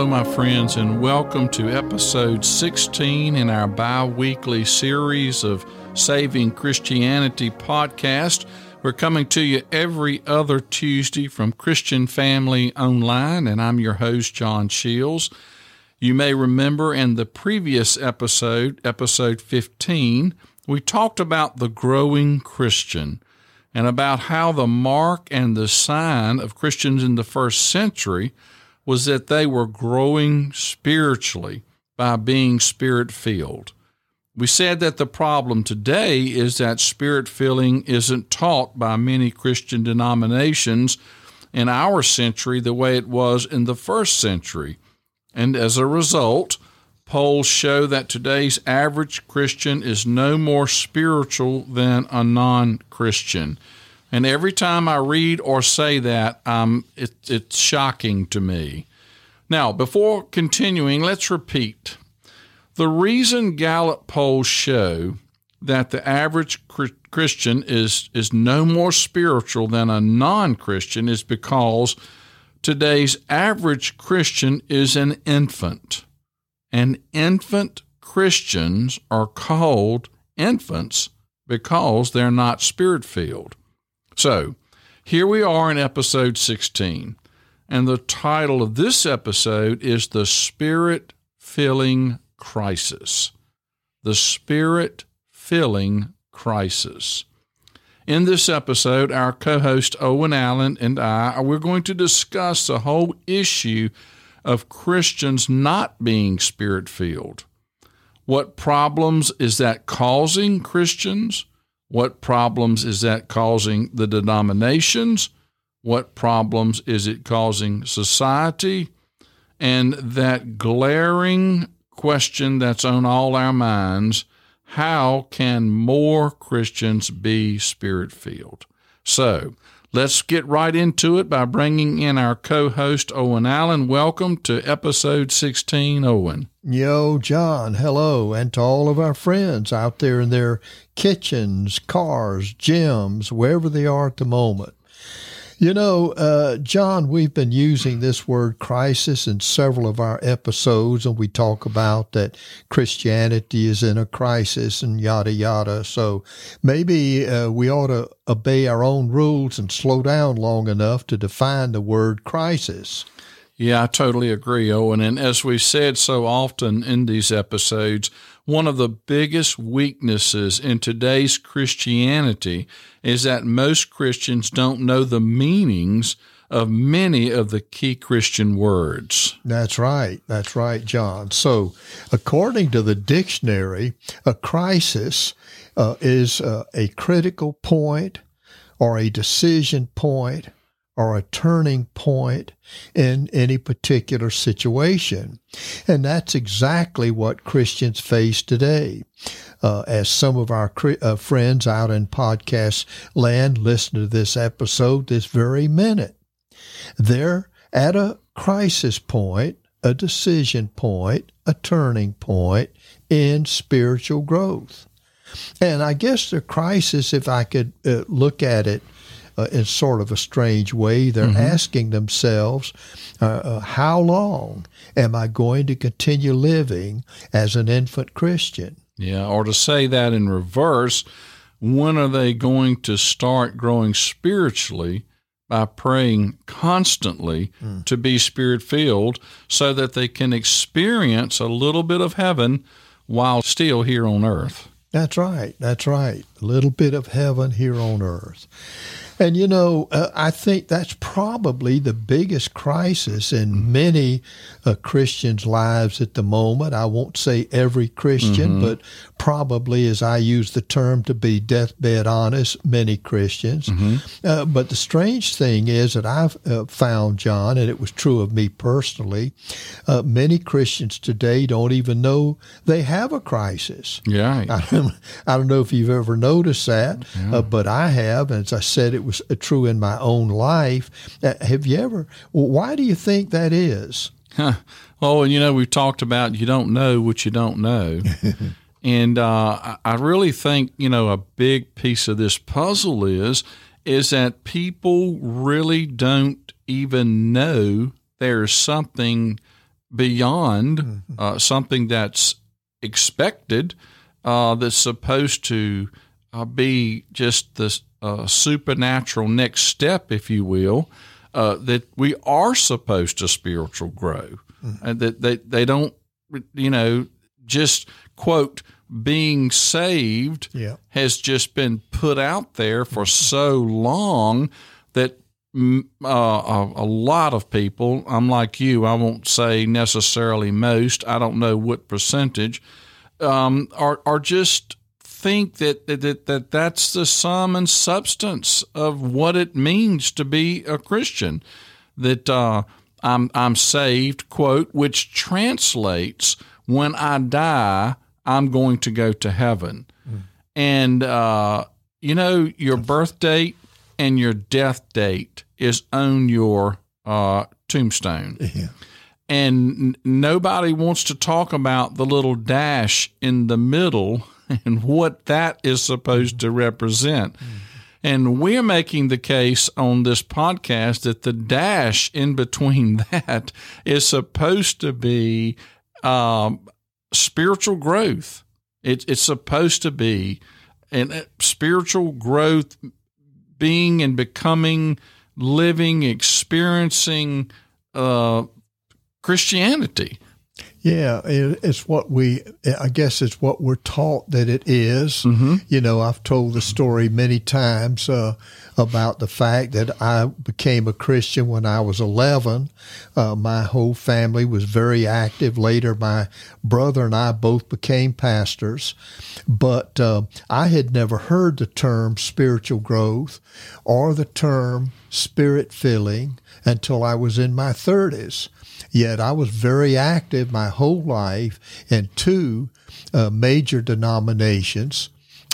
hello, my friends, and welcome to episode 16 in our bi weekly series of Saving Christianity podcast. We're coming to you every other Tuesday from Christian Family Online, and I'm your host, John Shields. You may remember in the previous episode, episode 15, we talked about the growing Christian and about how the mark and the sign of Christians in the first century was that they were growing spiritually by being spirit filled. We said that the problem today is that spirit filling isn't taught by many Christian denominations in our century the way it was in the first century. And as a result, polls show that today's average Christian is no more spiritual than a non Christian. And every time I read or say that, um, it, it's shocking to me. Now, before continuing, let's repeat. The reason Gallup polls show that the average Christian is, is no more spiritual than a non Christian is because today's average Christian is an infant. And infant Christians are called infants because they're not spirit filled. So, here we are in episode 16, and the title of this episode is The Spirit Filling Crisis. The Spirit Filling Crisis. In this episode, our co host Owen Allen and I we're going to discuss the whole issue of Christians not being spirit filled. What problems is that causing Christians? What problems is that causing the denominations? What problems is it causing society? And that glaring question that's on all our minds how can more Christians be spirit filled? So let's get right into it by bringing in our co host, Owen Allen. Welcome to episode 16, Owen. Yo, John, hello, and to all of our friends out there in their kitchens, cars, gyms, wherever they are at the moment. You know, uh, John, we've been using this word crisis in several of our episodes, and we talk about that Christianity is in a crisis and yada yada. So maybe uh, we ought to obey our own rules and slow down long enough to define the word crisis. Yeah, I totally agree, Owen. And as we've said so often in these episodes, one of the biggest weaknesses in today's Christianity is that most Christians don't know the meanings of many of the key Christian words. That's right. That's right, John. So, according to the dictionary, a crisis uh, is uh, a critical point or a decision point or a turning point in any particular situation. And that's exactly what Christians face today. Uh, as some of our uh, friends out in podcast land listen to this episode this very minute, they're at a crisis point, a decision point, a turning point in spiritual growth. And I guess the crisis, if I could uh, look at it uh, in sort of a strange way. They're mm-hmm. asking themselves, uh, uh, how long am I going to continue living as an infant Christian? Yeah, or to say that in reverse, when are they going to start growing spiritually? By praying constantly mm. to be spirit filled so that they can experience a little bit of heaven while still here on earth. That's right. That's right. A little bit of heaven here on earth. And you know, uh, I think that's probably the biggest crisis in many uh, Christians' lives at the moment. I won't say every Christian, mm-hmm. but probably, as I use the term to be deathbed honest, many Christians. Mm-hmm. Uh, but the strange thing is that I've uh, found, John, and it was true of me personally, uh, many Christians today don't even know they have a crisis. Yeah. I don't, I don't know if you've ever noticed that, yeah. Uh, but I have. And as I said, it was true in my own life. Uh, have you ever? Well, why do you think that is? Huh. Oh, and you know, we've talked about you don't know what you don't know. and uh, I really think, you know, a big piece of this puzzle is is that people really don't even know there's something beyond mm-hmm. uh, something that's expected, uh, that's supposed to uh, be just the uh, supernatural next step, if you will, uh, that we are supposed to spiritual grow, mm-hmm. and that they, they don't, you know, just quote being saved yeah. has just been put out there for so long that uh, a, a, lot of people, I'm like you, I won't say necessarily most, I don't know what percentage, um, are, are just think that, that, that that's the sum and substance of what it means to be a Christian. That uh, I'm, I'm saved, quote, which translates when I die, I'm going to go to heaven. Mm. And, uh, you know, your birth date and your death date is on your uh, tombstone. Yeah. And n- nobody wants to talk about the little dash in the middle and what that is supposed to represent. Mm-hmm. And we're making the case on this podcast that the dash in between that is supposed to be um, spiritual growth. It, it's supposed to be and uh, spiritual growth, being and becoming, living, experiencing uh, Christianity. Yeah, it's what we, I guess it's what we're taught that it is. Mm-hmm. You know, I've told the story many times uh, about the fact that I became a Christian when I was 11. Uh, my whole family was very active. Later, my brother and I both became pastors, but uh, I had never heard the term spiritual growth or the term spirit filling until I was in my 30s. Yet I was very active my whole life in two uh, major denominations.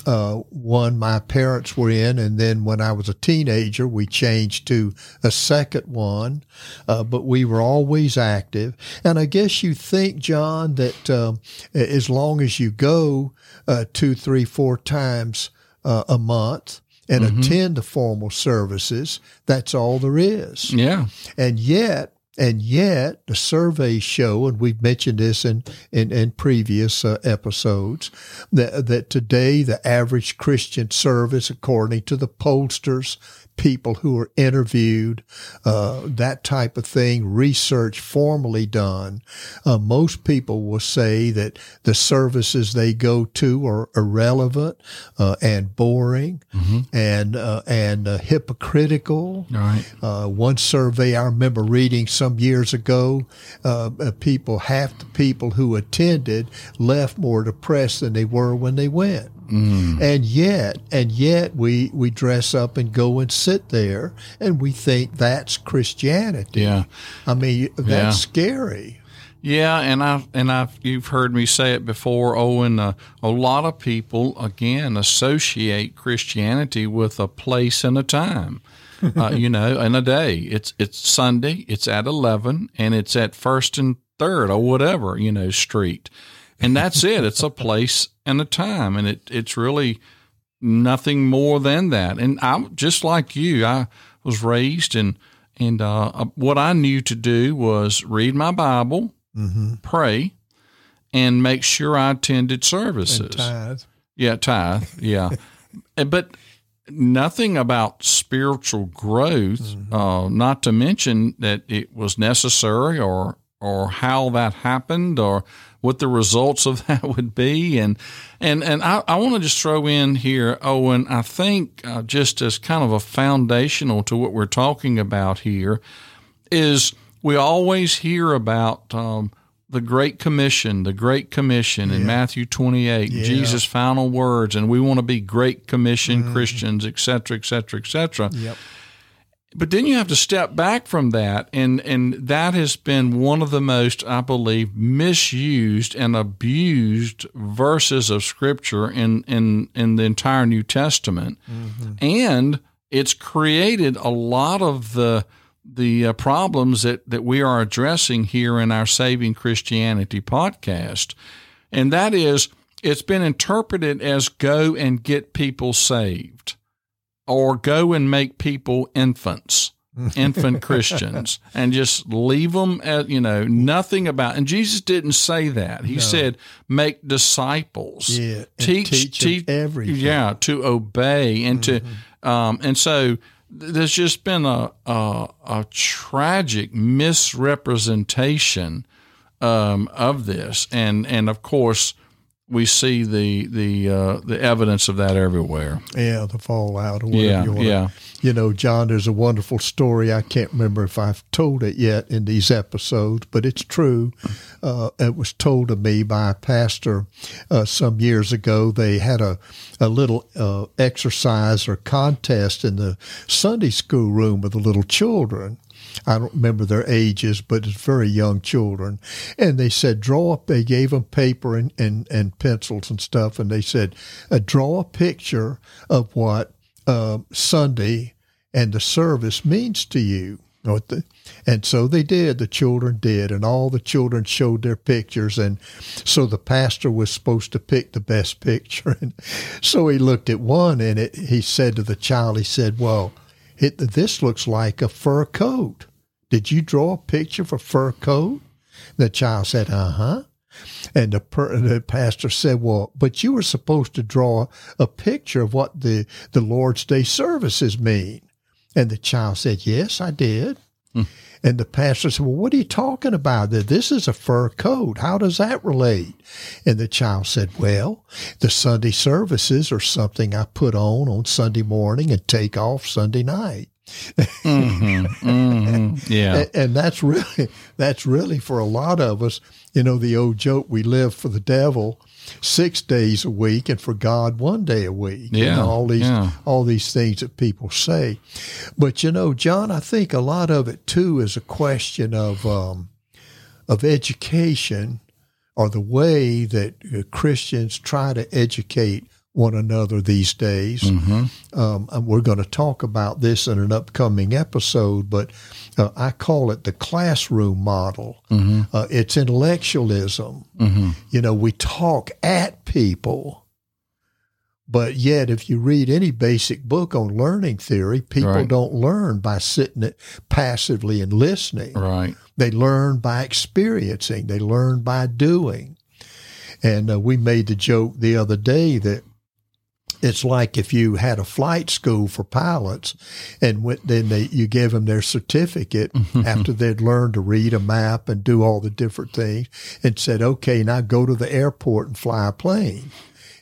Uh, one my parents were in, and then when I was a teenager, we changed to a second one. Uh, but we were always active, and I guess you think, John, that uh, as long as you go uh, two, three, four times uh, a month, and mm-hmm. attend the formal services. That's all there is. Yeah. And yet, and yet, the surveys show, and we've mentioned this in, in, in previous uh, episodes, that, that today the average Christian service, according to the pollsters, people who are interviewed, uh, that type of thing, research formally done. Uh, most people will say that the services they go to are irrelevant uh, and boring mm-hmm. and uh, and uh, hypocritical. Right. Uh, one survey I remember reading some years ago, people half people who attended left more depressed than they were when they went. Mm. And yet, and yet we, we dress up and go and sit there and we think that's Christianity. Yeah. I mean, that's yeah. scary. Yeah, and I and I you've heard me say it before. And uh, a lot of people again associate Christianity with a place and a time. uh, you know, and a day. It's it's Sunday. It's at eleven, and it's at First and Third or whatever you know street and that's it. It's a place and a time, and it it's really nothing more than that. And I'm just like you. I was raised and and uh, uh, what I knew to do was read my Bible, mm-hmm. pray, and make sure I attended services. And tithe. Yeah, tithe. Yeah, but nothing about spiritual growth. Mm-hmm. Uh, not to mention that it was necessary or or how that happened or what the results of that would be. And and and I, I want to just throw in here, Owen. I think uh, just as kind of a foundational to what we're talking about here is we always hear about. Um, the Great Commission, the Great Commission yeah. in Matthew 28, yeah. Jesus' final words, and we want to be Great Commission mm-hmm. Christians, et cetera, et cetera, et cetera. Yep. But then you have to step back from that, and and that has been one of the most, I believe, misused and abused verses of Scripture in in in the entire New Testament, mm-hmm. and it's created a lot of the the uh, problems that that we are addressing here in our Saving Christianity podcast, and that is it's been interpreted as go and get people saved or go and make people infants. infant Christians and just leave them at, you know, nothing about. And Jesus didn't say that. He no. said, make disciples. Yeah. Teach, teach, teach everything. Yeah. To obey and mm-hmm. to, um, and so there's just been a, a, a tragic misrepresentation, um, of this. And, and of course, we see the the uh, the evidence of that everywhere. Yeah, the fallout. Or whatever yeah, you wanna, yeah. You know, John, there's a wonderful story. I can't remember if I've told it yet in these episodes, but it's true. Uh, it was told to me by a pastor uh, some years ago. They had a a little uh, exercise or contest in the Sunday school room with the little children I don't remember their ages, but it's very young children. And they said, draw up, they gave them paper and, and, and pencils and stuff. And they said, uh, draw a picture of what uh, Sunday and the service means to you. And so they did. The children did, and all the children showed their pictures. And so the pastor was supposed to pick the best picture. And so he looked at one, and it, he said to the child, he said, "Well, it, this looks like a fur coat. Did you draw a picture a fur coat? The child said, Uh huh. And the, per, the pastor said, Well, but you were supposed to draw a picture of what the, the Lord's Day services mean. And the child said, Yes, I did. And the pastor said, Well, what are you talking about? That this is a fur coat. How does that relate? And the child said, Well, the Sunday services are something I put on on Sunday morning and take off Sunday night mm-hmm, mm-hmm, yeah, and, and, that's really that's really for a lot of us. You know, the old joke: we live for the devil six days a week, and for God one day a week. Yeah, you know, all these yeah. all these things that people say. But you know, John, I think a lot of it too is a question of um, of education or the way that uh, Christians try to educate one another these days. Mm-hmm. Um, and we're going to talk about this in an upcoming episode, but uh, I call it the classroom model. Mm-hmm. Uh, it's intellectualism. Mm-hmm. You know, we talk at people. But yet, if you read any basic book on learning theory, people right. don't learn by sitting it passively and listening. Right. They learn by experiencing. They learn by doing. And uh, we made the joke the other day that it's like if you had a flight school for pilots and went, then they, you gave them their certificate mm-hmm. after they'd learned to read a map and do all the different things and said, okay, now go to the airport and fly a plane.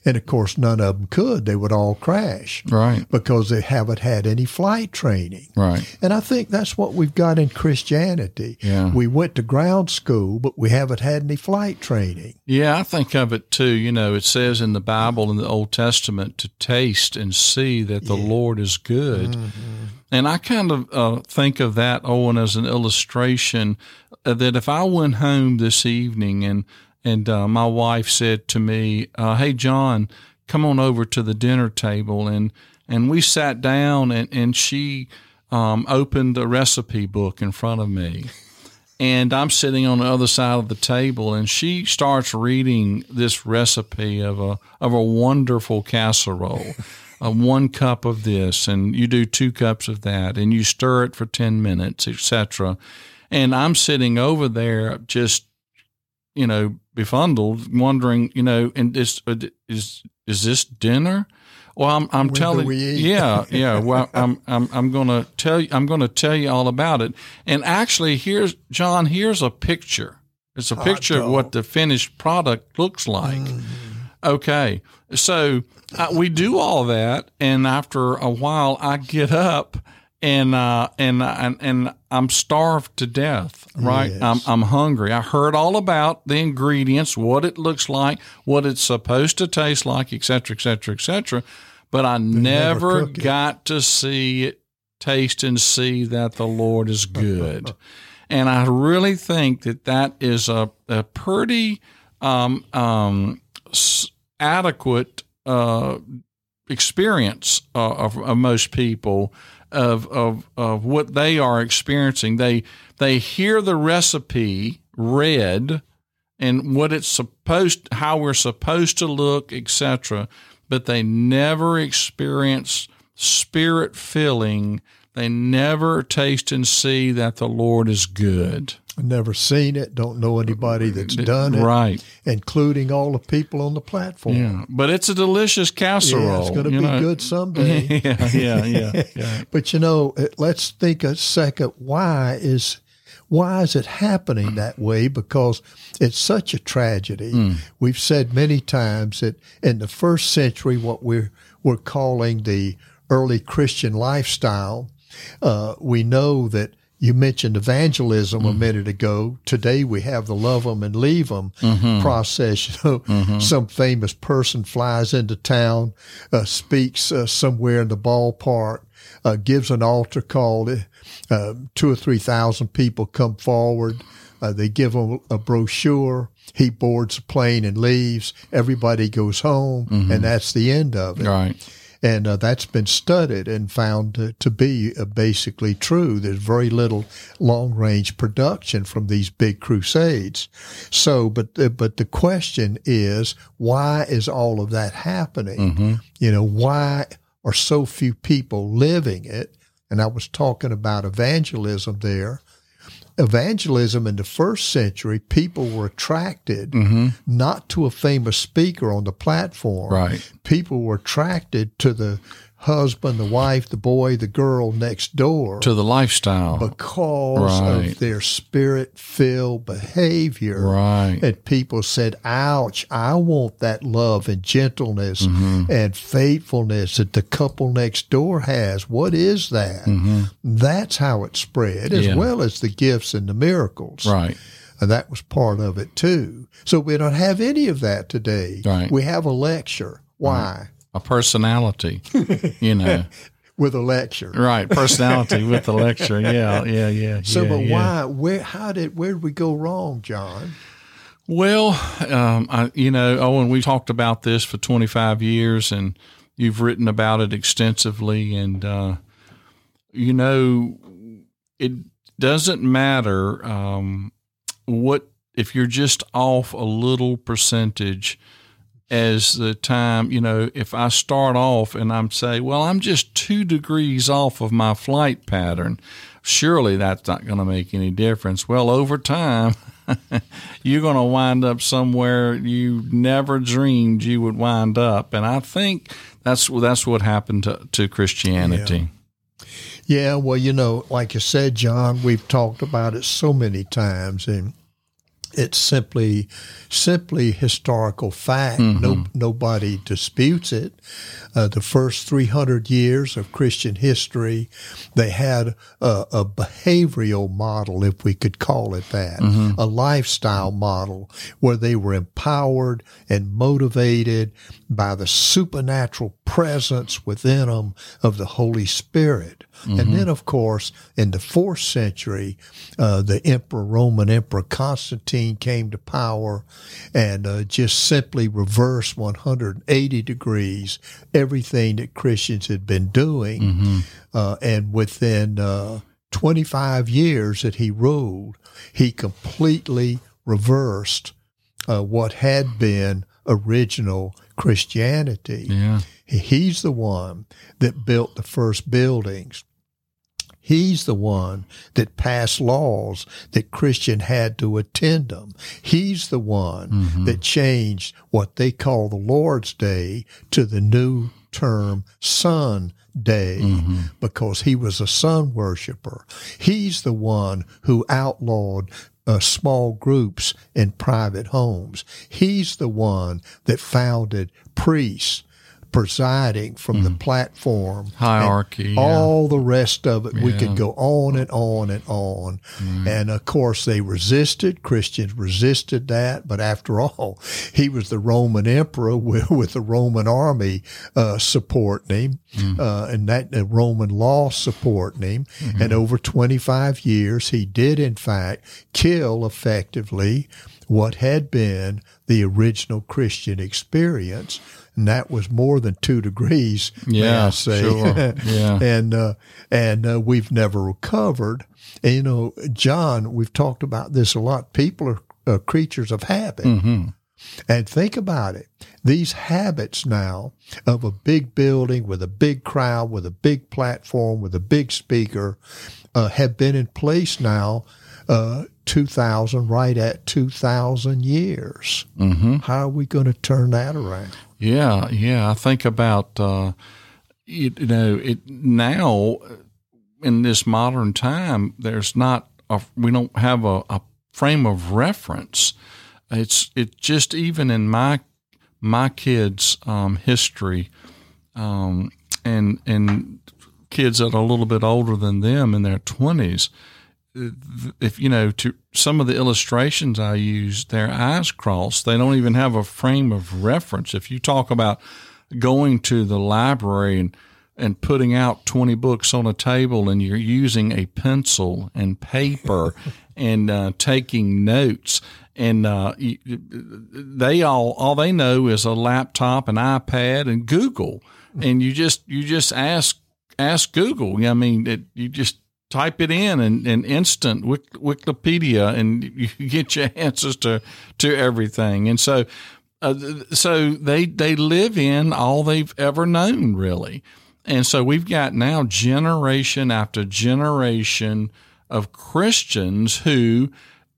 And of course, none of them could. They would all crash. Right. Because they haven't had any flight training. Right. And I think that's what we've got in Christianity. Yeah. We went to ground school, but we haven't had any flight training. Yeah, I think of it too. You know, it says in the Bible in the Old Testament to taste and see that the yeah. Lord is good. Mm-hmm. And I kind of uh, think of that, Owen, as an illustration uh, that if I went home this evening and and uh, my wife said to me, uh, "Hey, John, come on over to the dinner table." And and we sat down, and and she um, opened a recipe book in front of me. And I'm sitting on the other side of the table, and she starts reading this recipe of a of a wonderful casserole. Uh, one cup of this, and you do two cups of that, and you stir it for ten minutes, etc. And I'm sitting over there, just you know, befuddled, wondering, you know, and is uh, is is this dinner? Well, I'm I'm when telling, yeah, yeah. Well, I'm I'm I'm going to tell you, I'm to tell you all about it. And actually, here's John. Here's a picture. It's a picture of what the finished product looks like. Mm. Okay, so uh, we do all that, and after a while, I get up and uh, and and and I'm starved to death. Right, yes. I'm I'm hungry. I heard all about the ingredients, what it looks like, what it's supposed to taste like, etc., etc., etc. But I never, never got to see it, taste, and see that the Lord is good. and I really think that that is a a pretty um, um, adequate uh, experience uh, of, of most people of, of, of what they are experiencing. They, they hear the recipe read and what it's supposed, how we're supposed to look, etc., but they never experience spirit filling they never taste and see that the Lord is good. Never seen it. Don't know anybody that's done it. Right. Including all the people on the platform. Yeah. But it's a delicious casserole. Yeah, it's going to be know. good someday. yeah, yeah, yeah, yeah. but you know, let's think a second. Why is why is it happening that way? Because it's such a tragedy. Mm. We've said many times that in the first century, what we're we're calling the early Christian lifestyle, uh, we know that you mentioned evangelism mm-hmm. a minute ago. Today we have the love them and leave them mm-hmm. process. You know, mm-hmm. some famous person flies into town, uh, speaks uh, somewhere in the ballpark, uh, gives an altar call. Uh, two or three thousand people come forward. Uh, they give him a brochure. He boards a plane and leaves. Everybody goes home, mm-hmm. and that's the end of it. Right. And uh, that's been studied and found to, to be uh, basically true. There's very little long range production from these big crusades. So, but, uh, but the question is, why is all of that happening? Mm-hmm. You know, why are so few people living it? And I was talking about evangelism there evangelism in the first century, people were attracted mm-hmm. not to a famous speaker on the platform. Right. People were attracted to the husband, the wife, the boy, the girl next door to the lifestyle because right. of their spirit filled behavior. Right. And people said, Ouch, I want that love and gentleness mm-hmm. and faithfulness that the couple next door has. What is that? Mm-hmm. That's how it spread, as Yeah. well as the gifts and the miracles. Right. And that was part of it too. So we don't have any of that today. Right. We have a lecture. Why? A personality, you know. With a lecture. Right. Personality with the lecture. Yeah. Yeah. Yeah. So, yeah, but yeah. why? Where? How did? Where did we go wrong, John? Well, um, I, you know, Owen, we talked about this for 25 years and you've written about it extensively. And, uh, you know, it doesn't matter um, what, if you're just off a little percentage as the time, you know, if I start off and I'm say, well, I'm just two degrees off of my flight pattern, surely that's not going to make any difference. Well, over time, you're going to wind up somewhere you never dreamed you would wind up. And I think that's that's what happened to, to Christianity. Yeah, well, you know, like you said, John, we've talked about it so many times, and it's simply, simply historical fact. Mm-hmm. No, nobody disputes it. Uh, the first 300 years of Christian history, they had a, a behavioral model, if we could call it that, a lifestyle model where they were empowered and motivated by the supernatural presence within them of the Holy Spirit. And then, of course, in the fourth century, uh, the Emperor, Roman Emperor Constantine came to power and uh, just simply reversed 180 degrees everything that Christians had been doing. Uh, and within uh, 25 years that he ruled, he completely reversed uh, what had been original Christianity. Yeah. He's the one that built the first buildings. He's the one that passed laws that Christian had to attend them. He's the one that changed what they call the Lord's Day to the new term Sun Day because he was a sun worshiper. He's the one who outlawed uh, small groups in private homes. He's the one that founded priests presiding from the platform Hierarchy, yeah. all the rest of it we could go on and on and on. And of course they resisted. Christians resisted that. But after all he was the roman emperor with, with the roman army uh, supporting him uh, and that the roman law supporting him. And over 25 years he did in fact kill effectively what had been the original christian experience and that was more than two degrees Yeah, I say sure. Yeah. and uh, and uh, we've never recovered. And, you know, John, we've talked about this a lot. People are uh, creatures of habit, Mm-hmm. and think about it. these habits now of a big building with a big crowd, with a big platform, with a big speaker, uh, have been in place now uh, 2,000, right at 2,000 years. Mm-hmm. How are we going to turn that around? Yeah, yeah. I think about, uh, you, you know, it now in this modern time, there's not, a, we don't have a, a frame of reference. It's, it just even in my, my kids' um, history, um, and, and kids that are a little bit older than them in their 20s, if you know to some of the illustrations I use, their eyes cross. They don't even have a frame of reference. If you talk about going to the library and and putting out 20 books on a table and you're using a pencil and paper and uh, taking notes and uh, they all all they know is a laptop an ipad and google and you just you just ask ask google i mean it, you just type it in and, and instant Wikipedia and you get your answers to, to everything. And so, uh, so they, they live in all they've ever known really. And so we've got now generation after generation of Christians who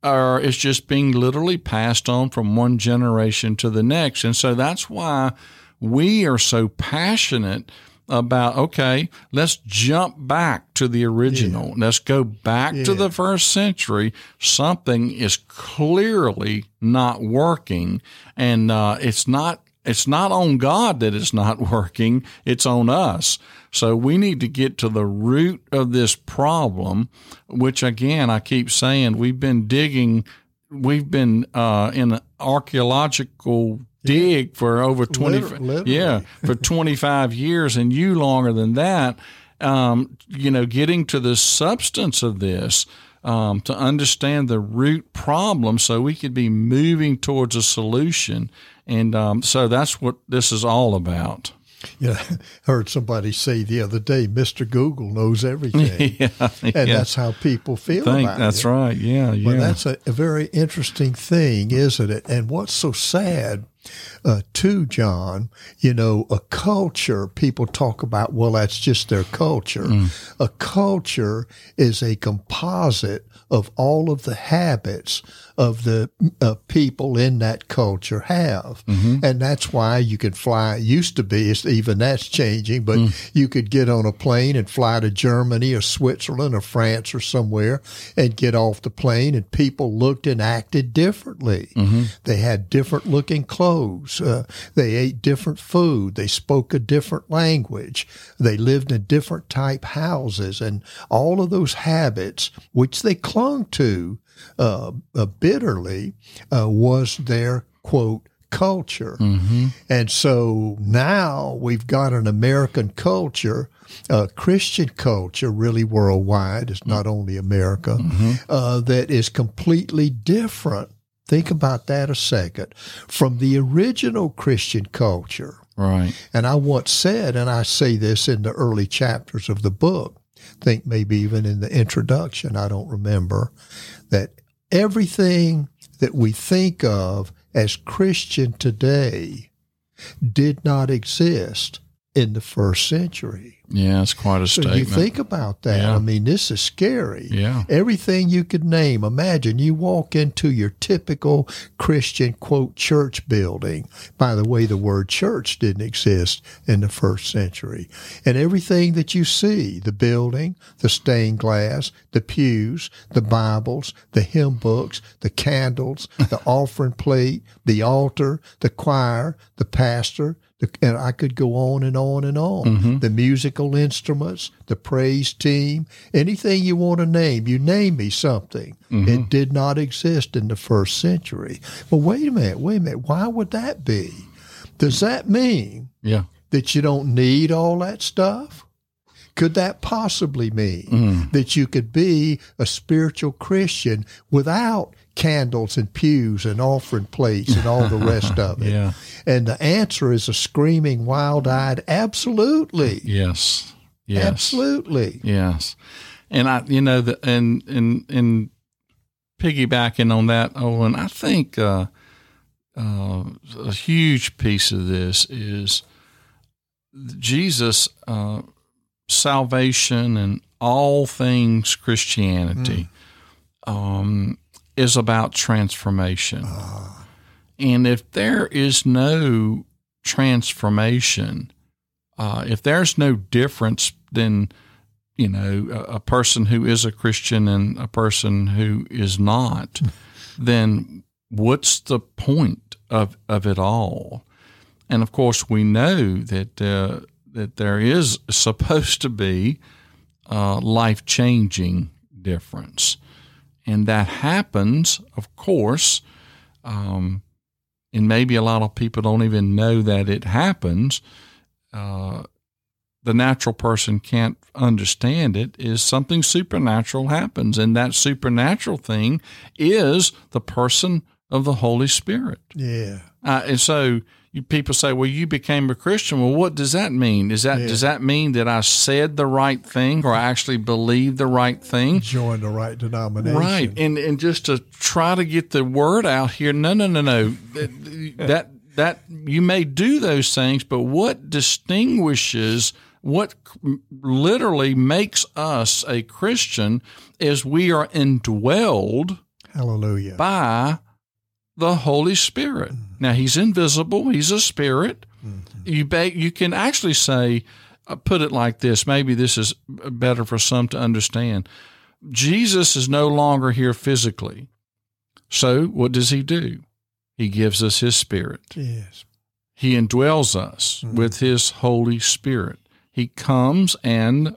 are, it's just being literally passed on from one generation to the next. And so that's why we are so passionate about okay, let's jump back to the original. Yeah. Let's go back yeah. to the first century. Something is clearly not working, and uh, it's not. It's not on God that it's not working. It's on us. So we need to get to the root of this problem, which again, I keep saying we've been digging, we've been uh, in archaeological dig for over 20 literally. yeah for 25 years and you longer than that um, you know getting to the substance of this um, to understand the root problem so we could be moving towards a solution and um, so that's what this is all about you know, heard somebody say the other day, Mr. Google knows everything. yeah, and yeah. that's how people feel Think, about that's it. right. Yeah, yeah. But that's a, a, very interesting thing, isn't it? And what's so sad, uh, too, John, you know, a culture, people talk about, well, that's just their culture. Mm. A culture is a composite of all of the habits of the uh, people in that culture have. Mm-hmm. And that's why you could fly, It used to be, even that's changing, but mm. you could get on a plane and fly to Germany or Switzerland or France or somewhere and get off the plane and people looked and acted differently. Mm-hmm. They had different looking clothes. Uh, they ate different food. They spoke a different language. They lived in different type houses and all of those habits, which they clung to, uh, uh, bitterly uh, was their quote culture. Mm-hmm. And so now we've got an American culture, a Christian culture, really worldwide. It's not only America, mm-hmm. uh, that is completely different. Think about that a second from the original Christian culture. Right. And I once said, and I say this in the early chapters of the book, think maybe even in the introduction, I don't remember, that everything that we think of as Christian today did not exist in the first century. Yeah, it's quite a so statement. You think about that. Yeah. I mean, this is scary. Yeah. Everything you could name. Imagine you walk into your typical Christian quote church building. By the way, the word church didn't exist in the first century. And everything that you see, the building, the stained glass, the pews, the Bibles, the hymn books, the candles, the offering plate, the altar, the choir, the pastor, and I could go on and on and on. Mm-hmm. The musical instruments, the praise team, anything you want to name, you name me something. Mm-hmm. It did not exist in the first century. Well, wait a minute, wait a minute. Why would that be? Does that mean yeah. that you don't need all that stuff? Could that possibly mean mm. that you could be a spiritual Christian without candles and pews and offering plates and all the rest of it? yeah. And the answer is a screaming, wild eyed, absolutely. Yes. Yes. Absolutely. Yes. And I, you know, the, and, and, and piggybacking on that, Owen, I think, uh, uh, a huge piece of this is Jesus' uh, salvation and all things Christianity mm. um, is about transformation. Uh. And if there is no transformation, uh, if there's no difference, then you know a, a, person who is a Christian and a person who is not, then what's the point of of it all? And of course, we know that uh, that there is supposed to be a life changing difference, and that happens, of course. Um, and maybe a lot of people don't even know that it happens. Uh, the natural person can't understand it is something supernatural happens and that supernatural thing is the person of the holy spirit yeah uh, and so you, people say, "Well, you became a Christian." Well, what does that mean? Is that yeah. does that mean that I said the right thing or I actually believed the right thing? Joined the right denomination, right? And and just to try to get the word out here, no, no, no, no. that that you may do those things, but what distinguishes what literally makes us a Christian is we are indwelled, hallelujah, by the Holy Spirit. Mm-hmm. Now, He's invisible, He's a spirit. Mm-hmm. You, ba- you can actually say, uh, put it like this maybe this is better for some to understand. Jesus is no longer here physically. So, what does He do? He gives us His Spirit. Yes. He indwells us mm-hmm. with His Holy Spirit. He comes and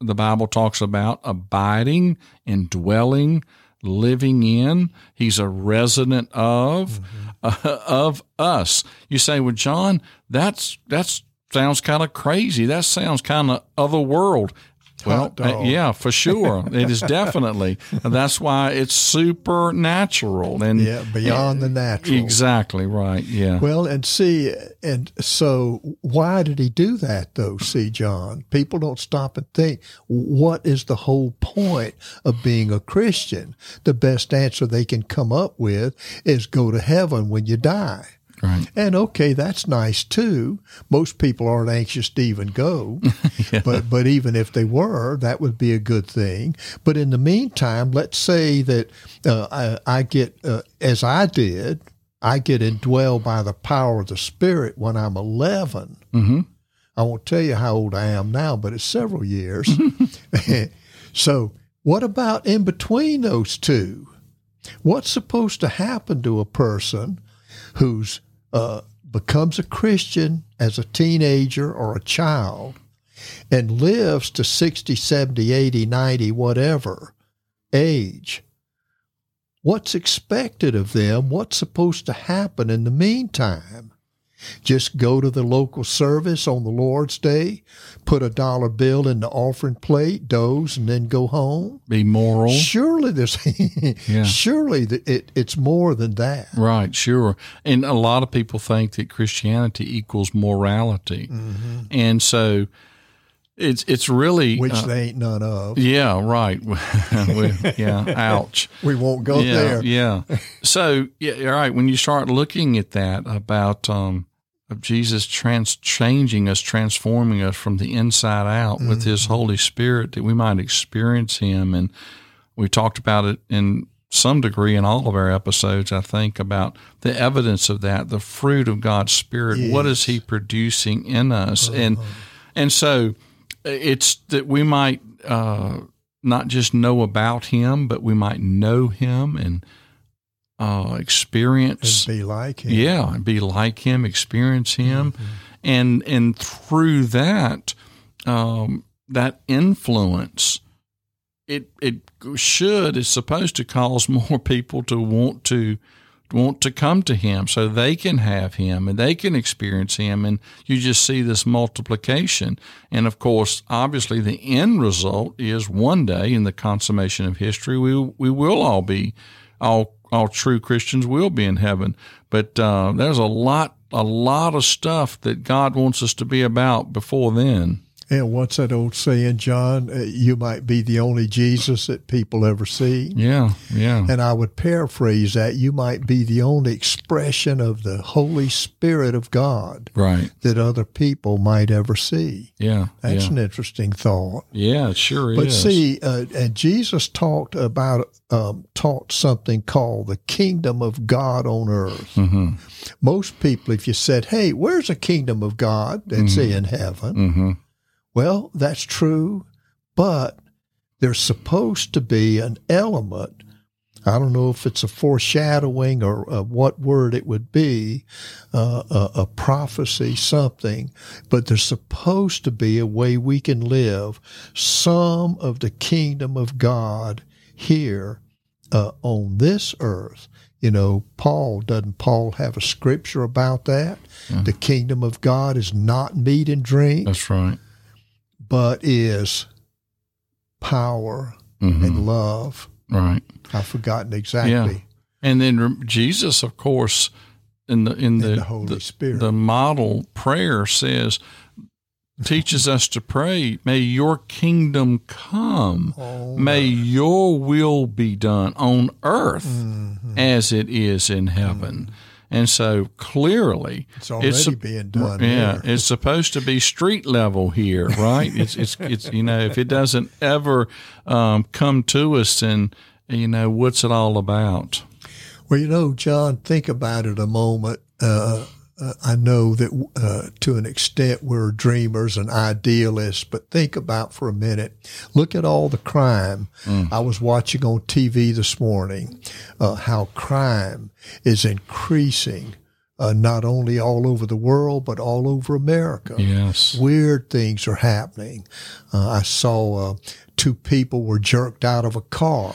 the Bible talks about abiding, indwelling, living in. He's a resident of mm-hmm. uh, of us. You say, "Well, John, that's that's sounds kind of crazy. That sounds kind of other world." Well, uh, yeah, for sure. it is definitely. that's why it's supernatural and yeah, beyond the natural. Exactly right. Yeah. Well, and see, and so why did he do that though? See, John, people don't stop and think, what is the whole point of being a Christian? The best answer they can come up with is go to heaven when you die. Right. And okay, that's nice too. Most people aren't anxious to even go, yeah. but but even if they were, that would be a good thing. But in the meantime, let's say that uh, I, I, get uh, as I did, I get indwelled by the power of the Spirit when I'm 11. Mm-hmm. I won't tell you how old I am now, but it's several years. so, what about in between those two? What's supposed to happen to a person who's uh, becomes a Christian as a teenager or a child and lives to 60, 70, 80, 90, whatever age, what's expected of them? What's supposed to happen in the meantime? Just go to the local service on the Lord's Day, put a dollar bill in the offering plate, doze, and then go home. Be moral. Surely there's, yeah. surely it, it's more than that. Right, sure. And a lot of people think that Christianity equals morality, mm-hmm. and so it's it's really which uh, they ain't none of. Yeah, right. we, yeah, ouch. We won't go yeah, there. Yeah. So yeah, all right. When you start looking at that about um, of Jesus trans changing us, transforming us from the inside out mm-hmm. with His mm-hmm. Holy Spirit, that we might experience Him, and we talked about it in some degree in all of our episodes. I think about the evidence of that, the fruit of God's Spirit. Yes. What is He producing in us, uh-huh. and and so it's that we might uh, not just know about him, but we might know him and uh, experience and be like him. Yeah, be like him, experience him, mm-hmm. and and through that, um, that influence, it it should is supposed to cause more people to want to want to come to him so they can have him and they can experience him and you just see this multiplication and of course obviously the end result is one day in the consummation of history we we will all be all all true Christians will be in heaven. But uh, there's a lot a lot of stuff that God wants us to be about before then And what's that old saying, John? Uh, you might be the only Jesus that people ever see. Yeah, yeah. And I would paraphrase that you might be the only expression of the Holy Spirit of God right. that other people might ever see. Yeah. That's yeah. an interesting thought. Yeah, it sure But is. see, uh, and Jesus talked about um, taught something called the kingdom of God on earth. hmm Most people, if you said, "Hey, where's the kingdom of God?" they'd say in heaven. hmm Well, that's true, but there's supposed to be an element. I don't know if it's a foreshadowing or uh, what word it would be, uh, a, a prophecy, something, but there's supposed to be a way we can live some of the kingdom of God here uh, on this earth. You know, Paul, doesn't Paul have a scripture about that? The kingdom of God is not meat and drink That's right. But is power hmm and love. Right. I've forgotten exactly. And then Jesus, of course, in the in the the Holy Spirit. the model prayer says teaches us to pray, may your kingdom come. Oh, May your will be done on earth mhm. as it is in heaven. And so clearly, It's already sup- being done. yeah, here. it's supposed to be street level here, right? it's it's it's you know, if it doesn't ever um, come to us, then you know what's it all about? Well, you know, John, think about it a moment. Uh, uh, I know that uh, to an extent we're dreamers and idealists, but think about for a minute. Look at all the crime. I was watching on TV this morning uh, how crime is increasing, uh, not only all over the world, but all over America. Yes, weird things are happening. Uh, I saw uh, two people were jerked out of a car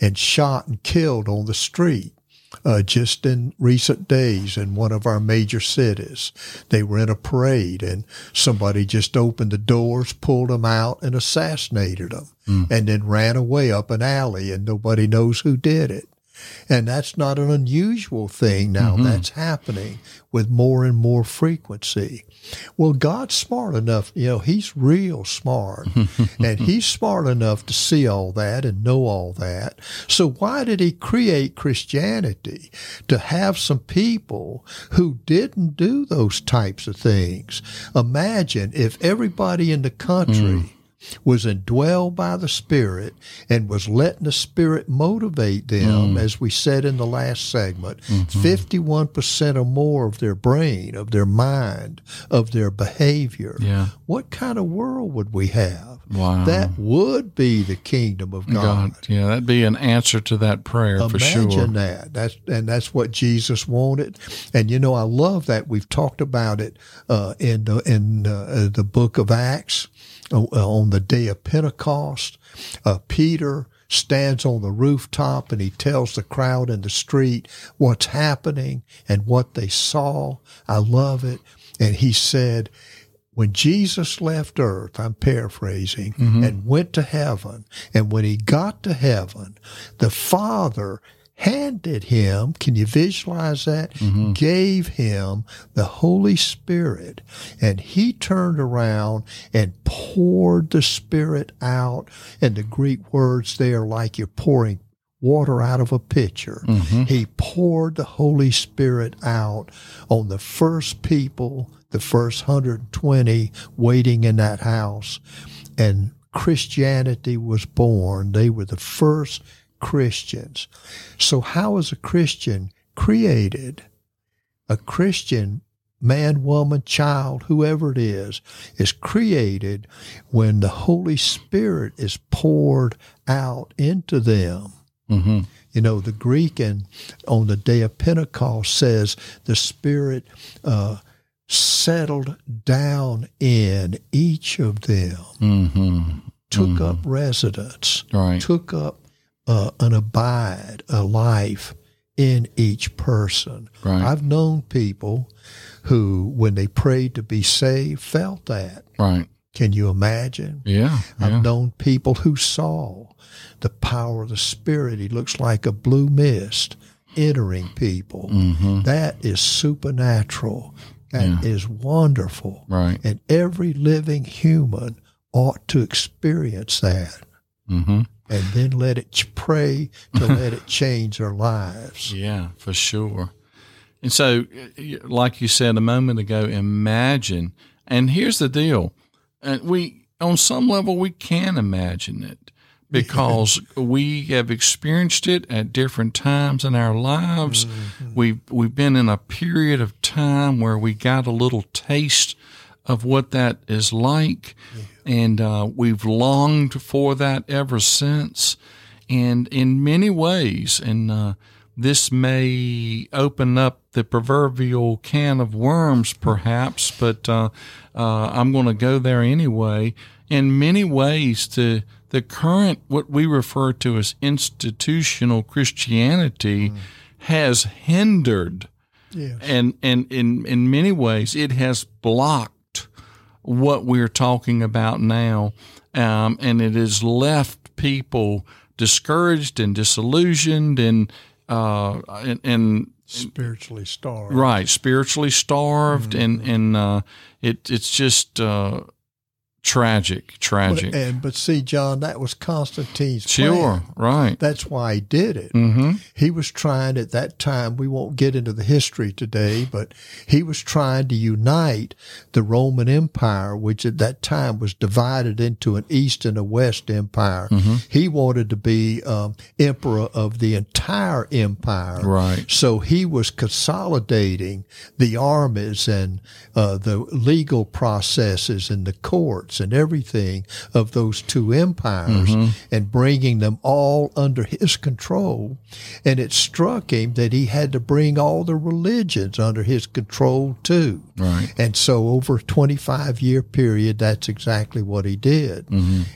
and shot and killed on the street. Uh, just in recent days in one of our major cities. They were in a parade and somebody just opened the doors, pulled them out, and assassinated them, and then ran away up an alley, and nobody knows who did it. And that's not an unusual thing now. Mm-hmm. That's happening with more and more frequency. Well, God's smart enough, you know, He's real smart. and He's smart enough to see all that and know all that. So why did He create Christianity? To have some people who didn't do those types of things. Imagine if everybody in the country mm. Was indwelled by the Spirit and was letting the Spirit motivate them, as we said in the last segment, 51% or more of their brain, of their mind, of their behavior. Yeah. What kind of world would we have? Wow. That would be the kingdom of God. God, yeah, that'd be an answer to that prayer for sure. Imagine that. That's and that's what Jesus wanted. And you know, I love that we've talked about it uh, in the, in uh, the book of Acts uh, on the day of Pentecost. Uh, Peter stands on the rooftop and he tells the crowd in the street what's happening and what they saw. I love it. And he said, when Jesus left earth, I'm paraphrasing, and went to heaven, and when he got to heaven, the Father handed him, can you visualize that? Mm-hmm. Gave him the Holy Spirit, and he turned around and poured the Spirit out. And the Greek words there, like you're pouring water out of a pitcher. Mm-hmm. He poured the Holy Spirit out on the first people, the first 120 waiting in that house. And Christianity was born. They were the first Christians. So, how is a Christian created? A Christian man, woman, child, whoever it is, is created when the Holy Spirit is poured out into them. hmm You know, the Greek and on the day of Pentecost says the Spirit uh, settled down in each of them, hmm took up residence, Right. took up uh, an abide, a life in each person. Right. I've known people who, when they prayed to be saved, felt that. Right. Can you imagine? Yeah. I've Yeah. known people who saw the power of the Spirit. He looks like a blue mist entering people. hmm That is supernatural. That is Yeah. wonderful. Right. And every living human ought to experience that Mm-hmm. And then let it pray to let it change our lives. Yeah, for sure. And so, like you said a moment ago, imagine. And here's the deal: and we, on some level, we can imagine it because we have experienced it at different times in our lives. Mm-hmm. We've we've been in a period of time where we got a little taste of what that is like, and uh, we've longed for that ever since. And in many ways, and uh, this may open up the proverbial can of worms, perhaps, but uh, uh, I'm going to go there anyway. In many ways, the the current what we refer to as institutional Christianity has hindered Yes. and and in in many ways it has blocked what we're talking about now, um, and it has left people discouraged and disillusioned and uh, and, and Spiritually starved. right spiritually starved and and uh, it it's just uh, tragic tragic But, and but see, John, that was Constantine's sure plan. right That's why he did it. mm-hmm He was trying at that time, we won't get into the history today, but he was trying to unite the Roman Empire, which at that time was divided into an East and a West empire. He wanted to be um, emperor of the entire empire. Right. So he was consolidating the armies and uh, the legal processes and the courts and everything of those two empires and bringing them all under his control. And it struck him that he had to bring all the religions under his control too. right And so over a 25 year period, that's exactly what he did.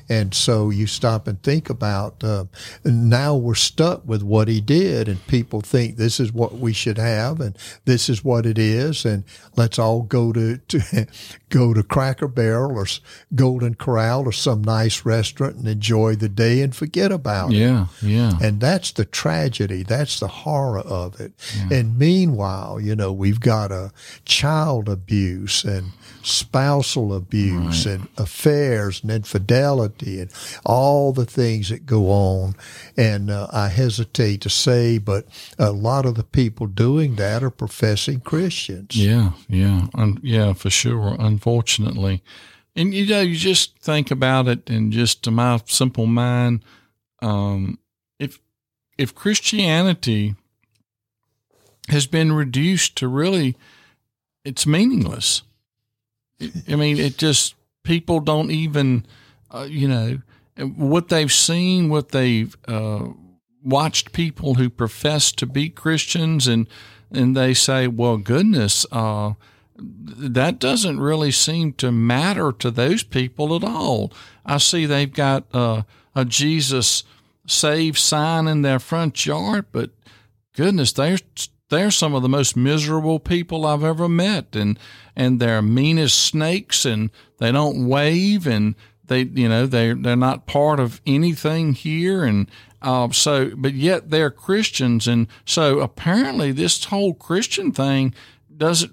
And so you stop and think about, uh, now we're stuck with what he did and people think this is what we should have and this is what it is. And let's all go to, to go to Cracker Barrel or Golden Corral or some nice restaurant and enjoy the day and forget about it. yeah yeah And that's the tragedy. That's the horror of it. And meanwhile, you know, we've got a child abuse and spousal abuse and affairs and infidelity and all the things that go on. And uh, I hesitate to say, but a lot of the people doing that are professing Christians. Yeah, yeah, un- yeah, for sure. Unfortunately, and you know, you just think about it, and just to my simple mind, um, if if Christianity has been reduced to really, it's meaningless. I mean, it just people don't even, uh, you know, what they've seen, what they've uh, watched people who profess to be Christians, and and they say, "Well, goodness, uh, that doesn't really seem to matter to those people at all." I see they've got uh, a Jesus save sign in their front yard, but goodness, they're they're some of the most miserable people I've ever met, and and they're mean as snakes, and they don't wave, and they you know they they're not part of anything here, and uh, so but yet they're Christians, and so apparently this whole Christian thing doesn't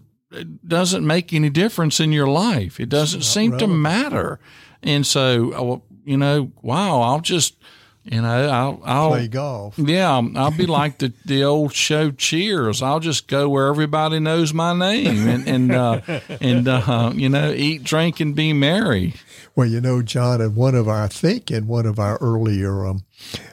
doesn't make any difference in your life. It doesn't seem to matter, and so uh, you know, wow, I'll just you know I'll I'll Play golf. yeah, I'll be like the, the old show Cheers. I'll just go where everybody knows my name and and uh, and uh, you know eat, drink, and be merry. Well, you know, John, in one of our, I think in one of our earlier um,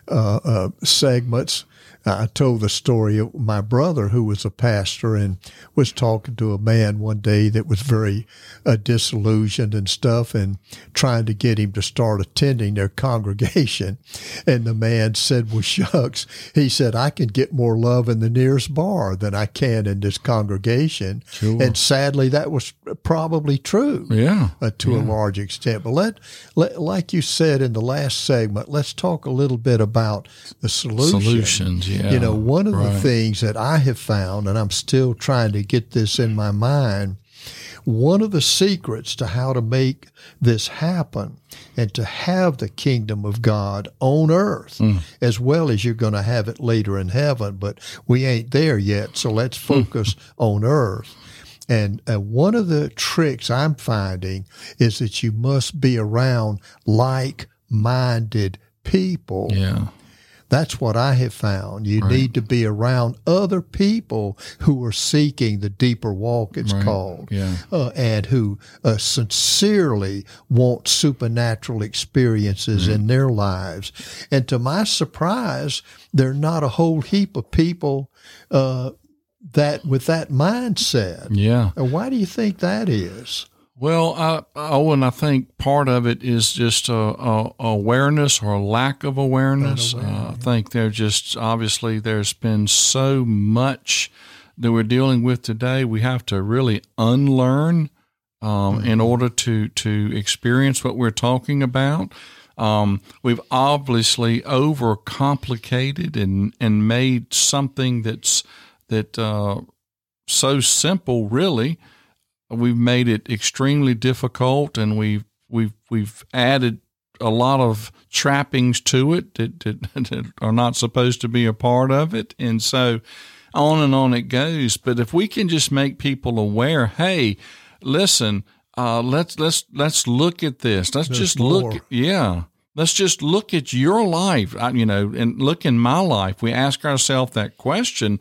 uh, uh, segments, I told the story of my brother who was a pastor and was talking to a man one day that was very uh, disillusioned and stuff and trying to get him to start attending their congregation. And the man said, well, shucks, he said, I can get more love in the nearest bar than I can in this congregation. Sure. And sadly, that was probably true Yeah, uh, to a large extent. But let, let, like you said in the last segment, let's talk a little bit about the solution. solutions. Yeah, You know, one of the things that I have found, and I'm still trying to get this in my mind, one of the secrets to how to make this happen and to have the kingdom of God on earth, as well as you're going to have it later in heaven, but we ain't there yet. So let's focus on earth And uh, one of the tricks I'm finding is that you must be around like minded people. Yeah. That's what I have found. You Right. need to be around other people who are seeking the deeper walk, it's Right. called, Yeah. uh, and who uh, sincerely want supernatural experiences in their lives. And to my surprise, there are not a whole heap of people uh, that with that mindset. Yeah. Why do you think that is? Well, I, Owen, I think part of it is just uh, uh, awareness or lack of awareness. Uh, I think there just obviously there's been so much that we're dealing with today. We have to really unlearn um, in order to to experience what we're talking about. Um, we've obviously overcomplicated and and made something that's that uh, so simple really we've made it extremely difficult and we've we've we've added a lot of trappings to it that, that, that are not supposed to be a part of it. And so on and on it goes. But if we can just make people aware hey listen uh, let's let's let's look at this. Let's There's just look yeah. Let's just look at your life. I, you know and look in my life. We ask ourselves that question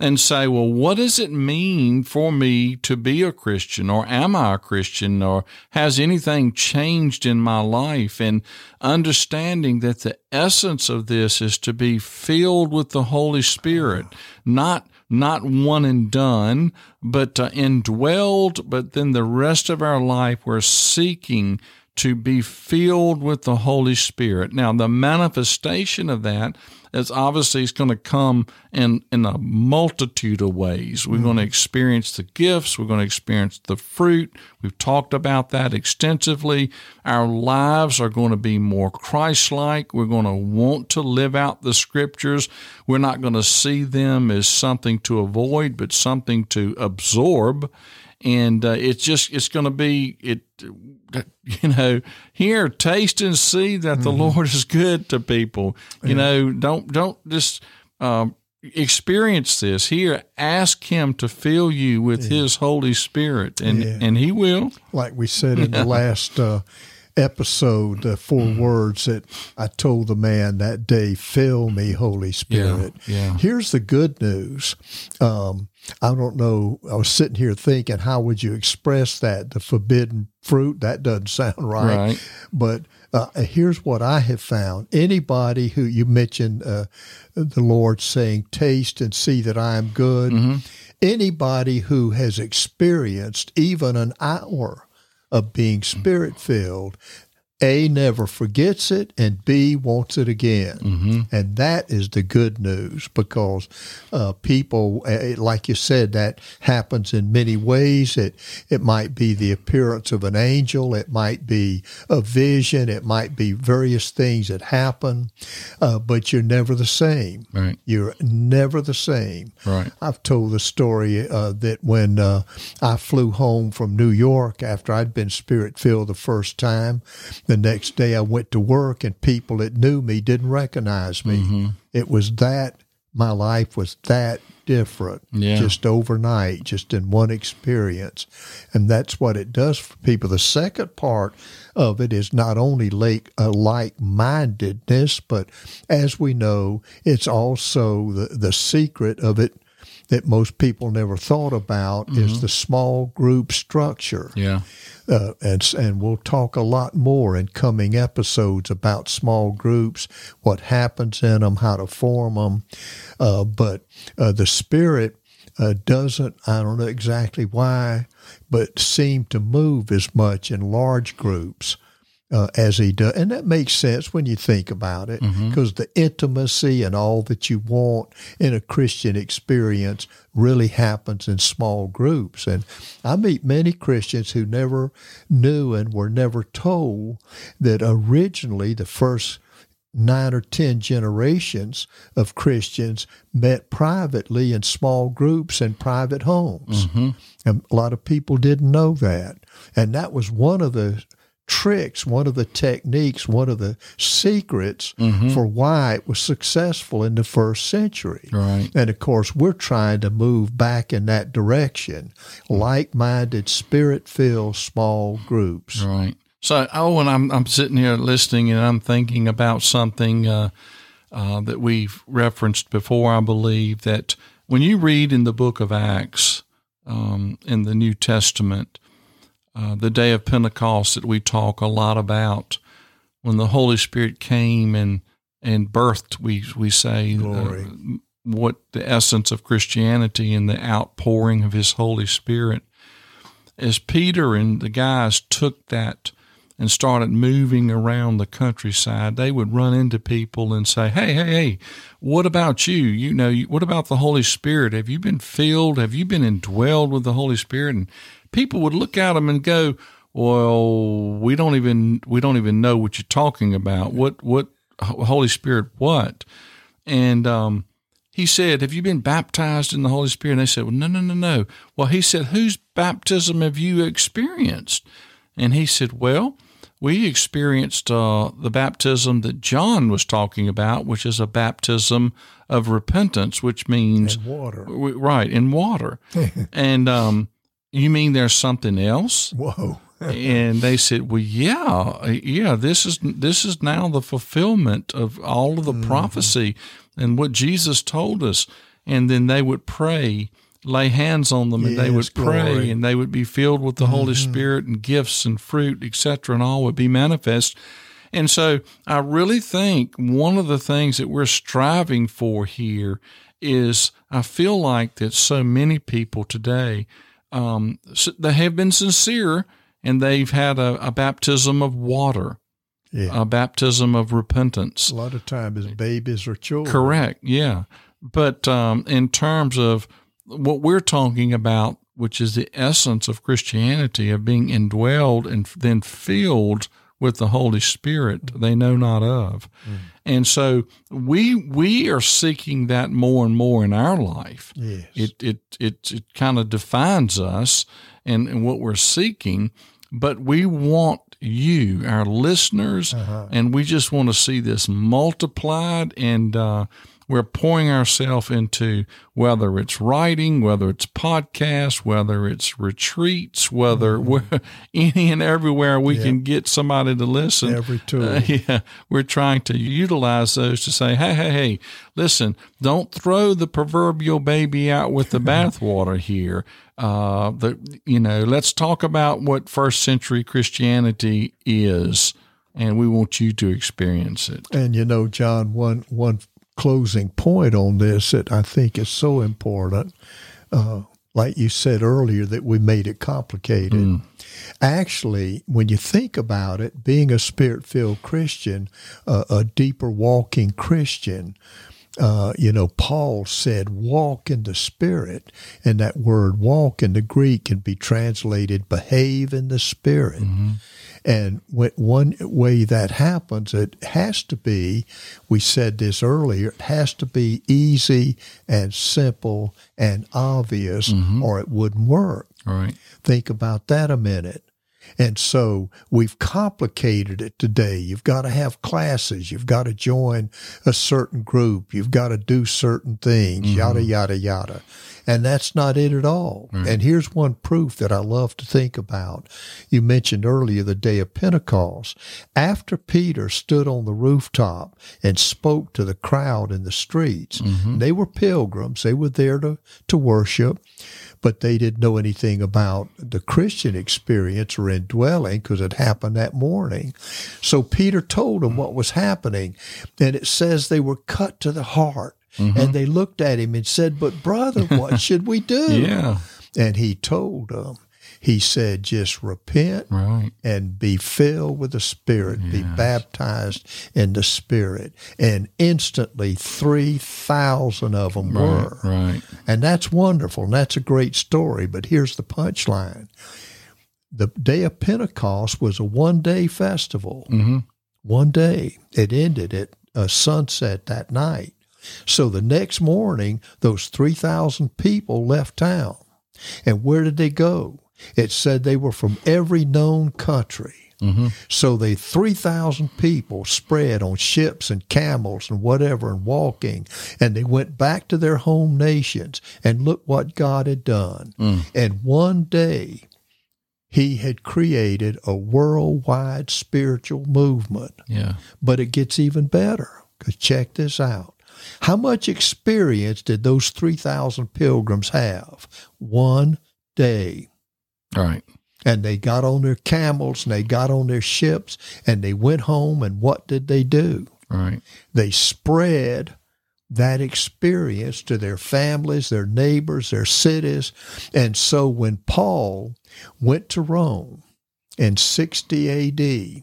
and say, well, what does it mean for me to be a Christian, or am I a Christian, or has anything changed in my life? And understanding that the essence of this is to be filled with the Holy Spirit, not not one and done, but uh, indwelled. But then the rest of our life, we're seeking to be filled with the Holy Spirit. Now, the manifestation of that is obviously it's going to come in in a multitude of ways. We're going to experience the gifts. We're going to experience the fruit. We've talked about that extensively. Our lives are going to be more Christ-like. We're going to want to live out the Scriptures. We're not going to see them as something to avoid, but something to absorb and uh, it's just it's going to be it you know here taste and see that the lord is good to people you know don't don't just um, experience this here ask him to fill you with his holy spirit and Yeah. and he will like we said in the last uh, episode, the 4 Mm-hmm. words that I told the man that day, fill me, Holy Spirit. yeah. Here's the good news. Um, I don't know. I was sitting here thinking, how would you express that? The forbidden fruit? That doesn't sound right. Right. But uh, here's what I have found. Anybody who you mentioned uh, the Lord saying, taste and see that I am good. Mm-hmm. Anybody who has experienced even an hour of being spirit filled, A, never forgets it, and B, wants it again. Mm-hmm. And that is the good news because uh, people, uh, like you said, that happens in many ways. It, it might be the appearance of an angel, it might be a vision, it might be various things that happen, uh, but you're never the same. right You're never the same. right I've told the story uh, that when uh, I flew home from New York after I'd been spirit filled the first time, the next day I went to work and people that knew me didn't recognize me. It was that, my life was that different Yeah. just overnight, just in one experience. And that's what it does for people. The second part of it is not only like, uh, like mindedness, but as we know, it's also the, the secret of it that most people never thought about is the small group structure. yeah Uh, and and we'll talk a lot more in coming episodes about small groups, what happens in them, how to form them. Uh, but uh, the spirit uh, doesn't. I don't know exactly why, but seem to move as much in large groups. Uh, as he does, and that makes sense when you think about it, because the intimacy and all that you want in a Christian experience really happens in small groups. And I meet many Christians who never knew and were never told that originally the first nine or ten generations of Christians met privately in small groups in private homes. And a lot of people didn't know that. And that was one of the tricks, one of the techniques, one of the secrets Mm-hmm. for why it was successful in the first century. Right. And of course, we're trying to move back in that direction. Like minded, spirit filled small groups. Right. So, oh, and I'm I'm sitting here listening, and I'm thinking about something uh, uh, that we've referenced before. I believe that when you read in the Book of Acts um, in the New Testament, uh, the day of Pentecost that we talk a lot about, when the Holy Spirit came and and birthed, we we say uh, what the essence of Christianity and the outpouring of His Holy Spirit. As Peter and the guys took that and started moving around the countryside, they would run into people and say, "Hey, hey, hey, what about you? You know, what about the Holy Spirit? Have you been filled? Have you been indwelled with the Holy Spirit?" And people would look at them and go, "Well, we don't even we don't even know what you're talking about. What what Holy Spirit? What?" And um, he said, Have you been baptized in the Holy Spirit? And they said, Well, no, no, no, no. Well, he said, Whose baptism have you experienced? And he said, Well, we experienced uh, the baptism that John was talking about, which is a baptism of repentance, which means And water. right in water. and um, you mean there's something else? Whoa. and they said, "Well, yeah, yeah. This is this is now the fulfillment of all of the mm-hmm. prophecy and what Jesus told us." And then they would pray, lay hands on them, and they would pray, glory. and they would be filled with the Holy mm-hmm. Spirit and gifts and fruit, etc., and all would be manifest. And so, I really think one of the things that we're striving for here is I feel like that so many people today um, they have been sincere and they've had a, a baptism of water, Yeah. a baptism of repentance. a lot of time as babies or children. Correct, yeah. But um, in terms of what we're talking about, which is the essence of Christianity, of being indwelled and then filled with the Holy Spirit, mm-hmm. they know not of. Mm. And so we we are seeking that more and more in our life Yes. it it it, it kind of defines us and, and what we're seeking but we want you our listeners uh-huh. and we just want to see this multiplied and uh, we're pouring ourselves into whether it's writing whether it's podcasts whether it's retreats whether we're any and everywhere we can get somebody to listen Every tool. uh, yeah, we're trying to utilize those to say, hey, hey, hey, listen, don't throw the proverbial baby out with the bathwater here. Uh, the, you know, let's talk about what first century Christianity is, and we want you to experience it. And you know, John, one one closing point on this that I think is so important, uh, like you said earlier, that we made it complicated. Actually, when you think about it, being a spirit filled Christian, uh, a deeper walking Christian, uh, you know, Paul said, walk in the Spirit. And that word walk in the Greek can be translated behave in the Spirit. And one way that happens, it has to be, we said this earlier, it has to be easy and simple and obvious, mm-hmm. or it wouldn't work. All right. Think about that a minute. And so we've complicated it today. You've got to have classes. You've got to join a certain group. You've got to do certain things, mm-hmm. yada, yada, yada. And that's not it at all. Mm-hmm. And here's one proof that I love to think about. You mentioned earlier the day of Pentecost. After Peter stood on the rooftop and spoke to the crowd in the streets, mm-hmm. they were pilgrims. They were there to, to worship but they didn't know anything about the Christian experience or indwelling because it happened that morning. So Peter told them mm-hmm. what was happening, and it says they were cut to the heart. And they looked at him and said, But brother, what should we do? Yeah. And he told them, He said, Just repent Right. and be filled with the Spirit, be baptized in the Spirit. And instantly, 3,000 of them were. Right. And that's wonderful. And that's a great story. But here's the punchline the day of Pentecost was a one day festival. Mhm. One day. It ended at uh, sunset that night. So the next morning, those 3,000 people left town. And where did they go? It said they were from every known country. Mm-hmm. So they 3,000 people spread on ships and camels and whatever and walking, and they went back to their home nations. And look what God had done. Mm. And one day, he had created a worldwide spiritual movement. Yeah. But it gets even better. Because check this out. How much experience did those 3,000 pilgrims have? One day. All right. And they got on their camels and they got on their ships and they went home. And what did they do? Right. They spread that experience to their families, their neighbors, their cities. And so when Paul went to Rome in 60 AD,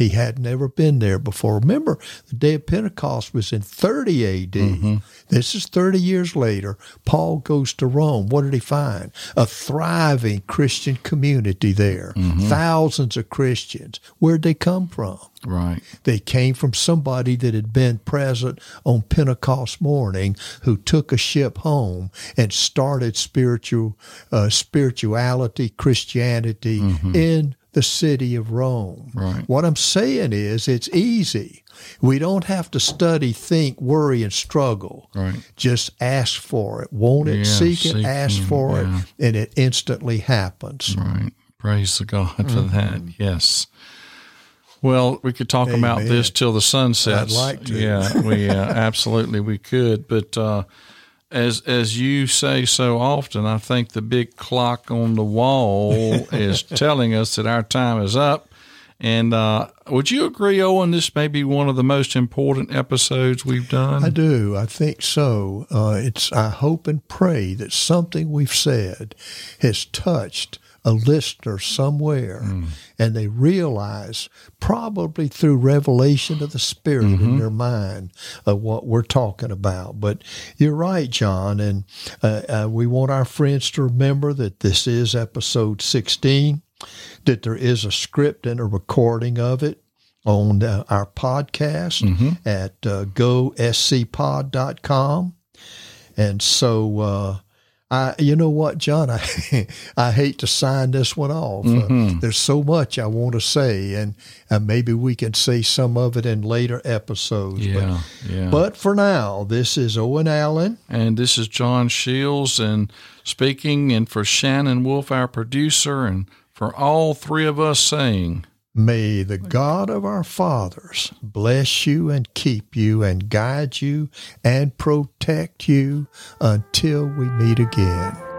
he had never been there before. Remember, the day of Pentecost was in 30 AD. Mm-hmm. This is 30 years later. Paul goes to Rome. What did he find? A thriving Christian community there. Mm-hmm. Thousands of Christians. Where'd they come from? Right. They came from somebody that had been present on Pentecost morning who took a ship home and started spiritual uh, spirituality, Christianity mm-hmm. in the city of Rome. Right. What I'm saying is it's easy. We don't have to study, think, worry, and struggle. Right. Just ask for it. Want it, Yeah, seek it, ask for yeah. it, and it instantly happens. Right. Praise the God for Mm-hmm. that. Yes. Well, we could talk about this till the sun sets. I'd like to. Yeah, we uh, absolutely we could, but uh, as as you say so often, I think the big clock on the wall is telling us that our time is up. And uh, would you agree, Owen? This may be one of the most important episodes we've done. I do. I think so. Uh, it's. I hope and pray that something we've said has touched a listener somewhere, and they realize, probably through revelation of the Spirit in their mind, of what we're talking about. But you're right, John, and uh, uh, we want our friends to remember that this is episode 16. That there is a script and a recording of it on uh, our podcast at uh, goscpod.com. And so, uh, I, you know what, John, I, I hate to sign this one off. Uh, there's so much I want to say, and uh, maybe we can say some of it in later episodes. yeah, yeah. But, but for now, this is Owen Allen. And this is John Shields and speaking, and for Shannon Wolf, our producer, and for all three of us saying, May the God of our fathers bless you and keep you and guide you and protect you until we meet again.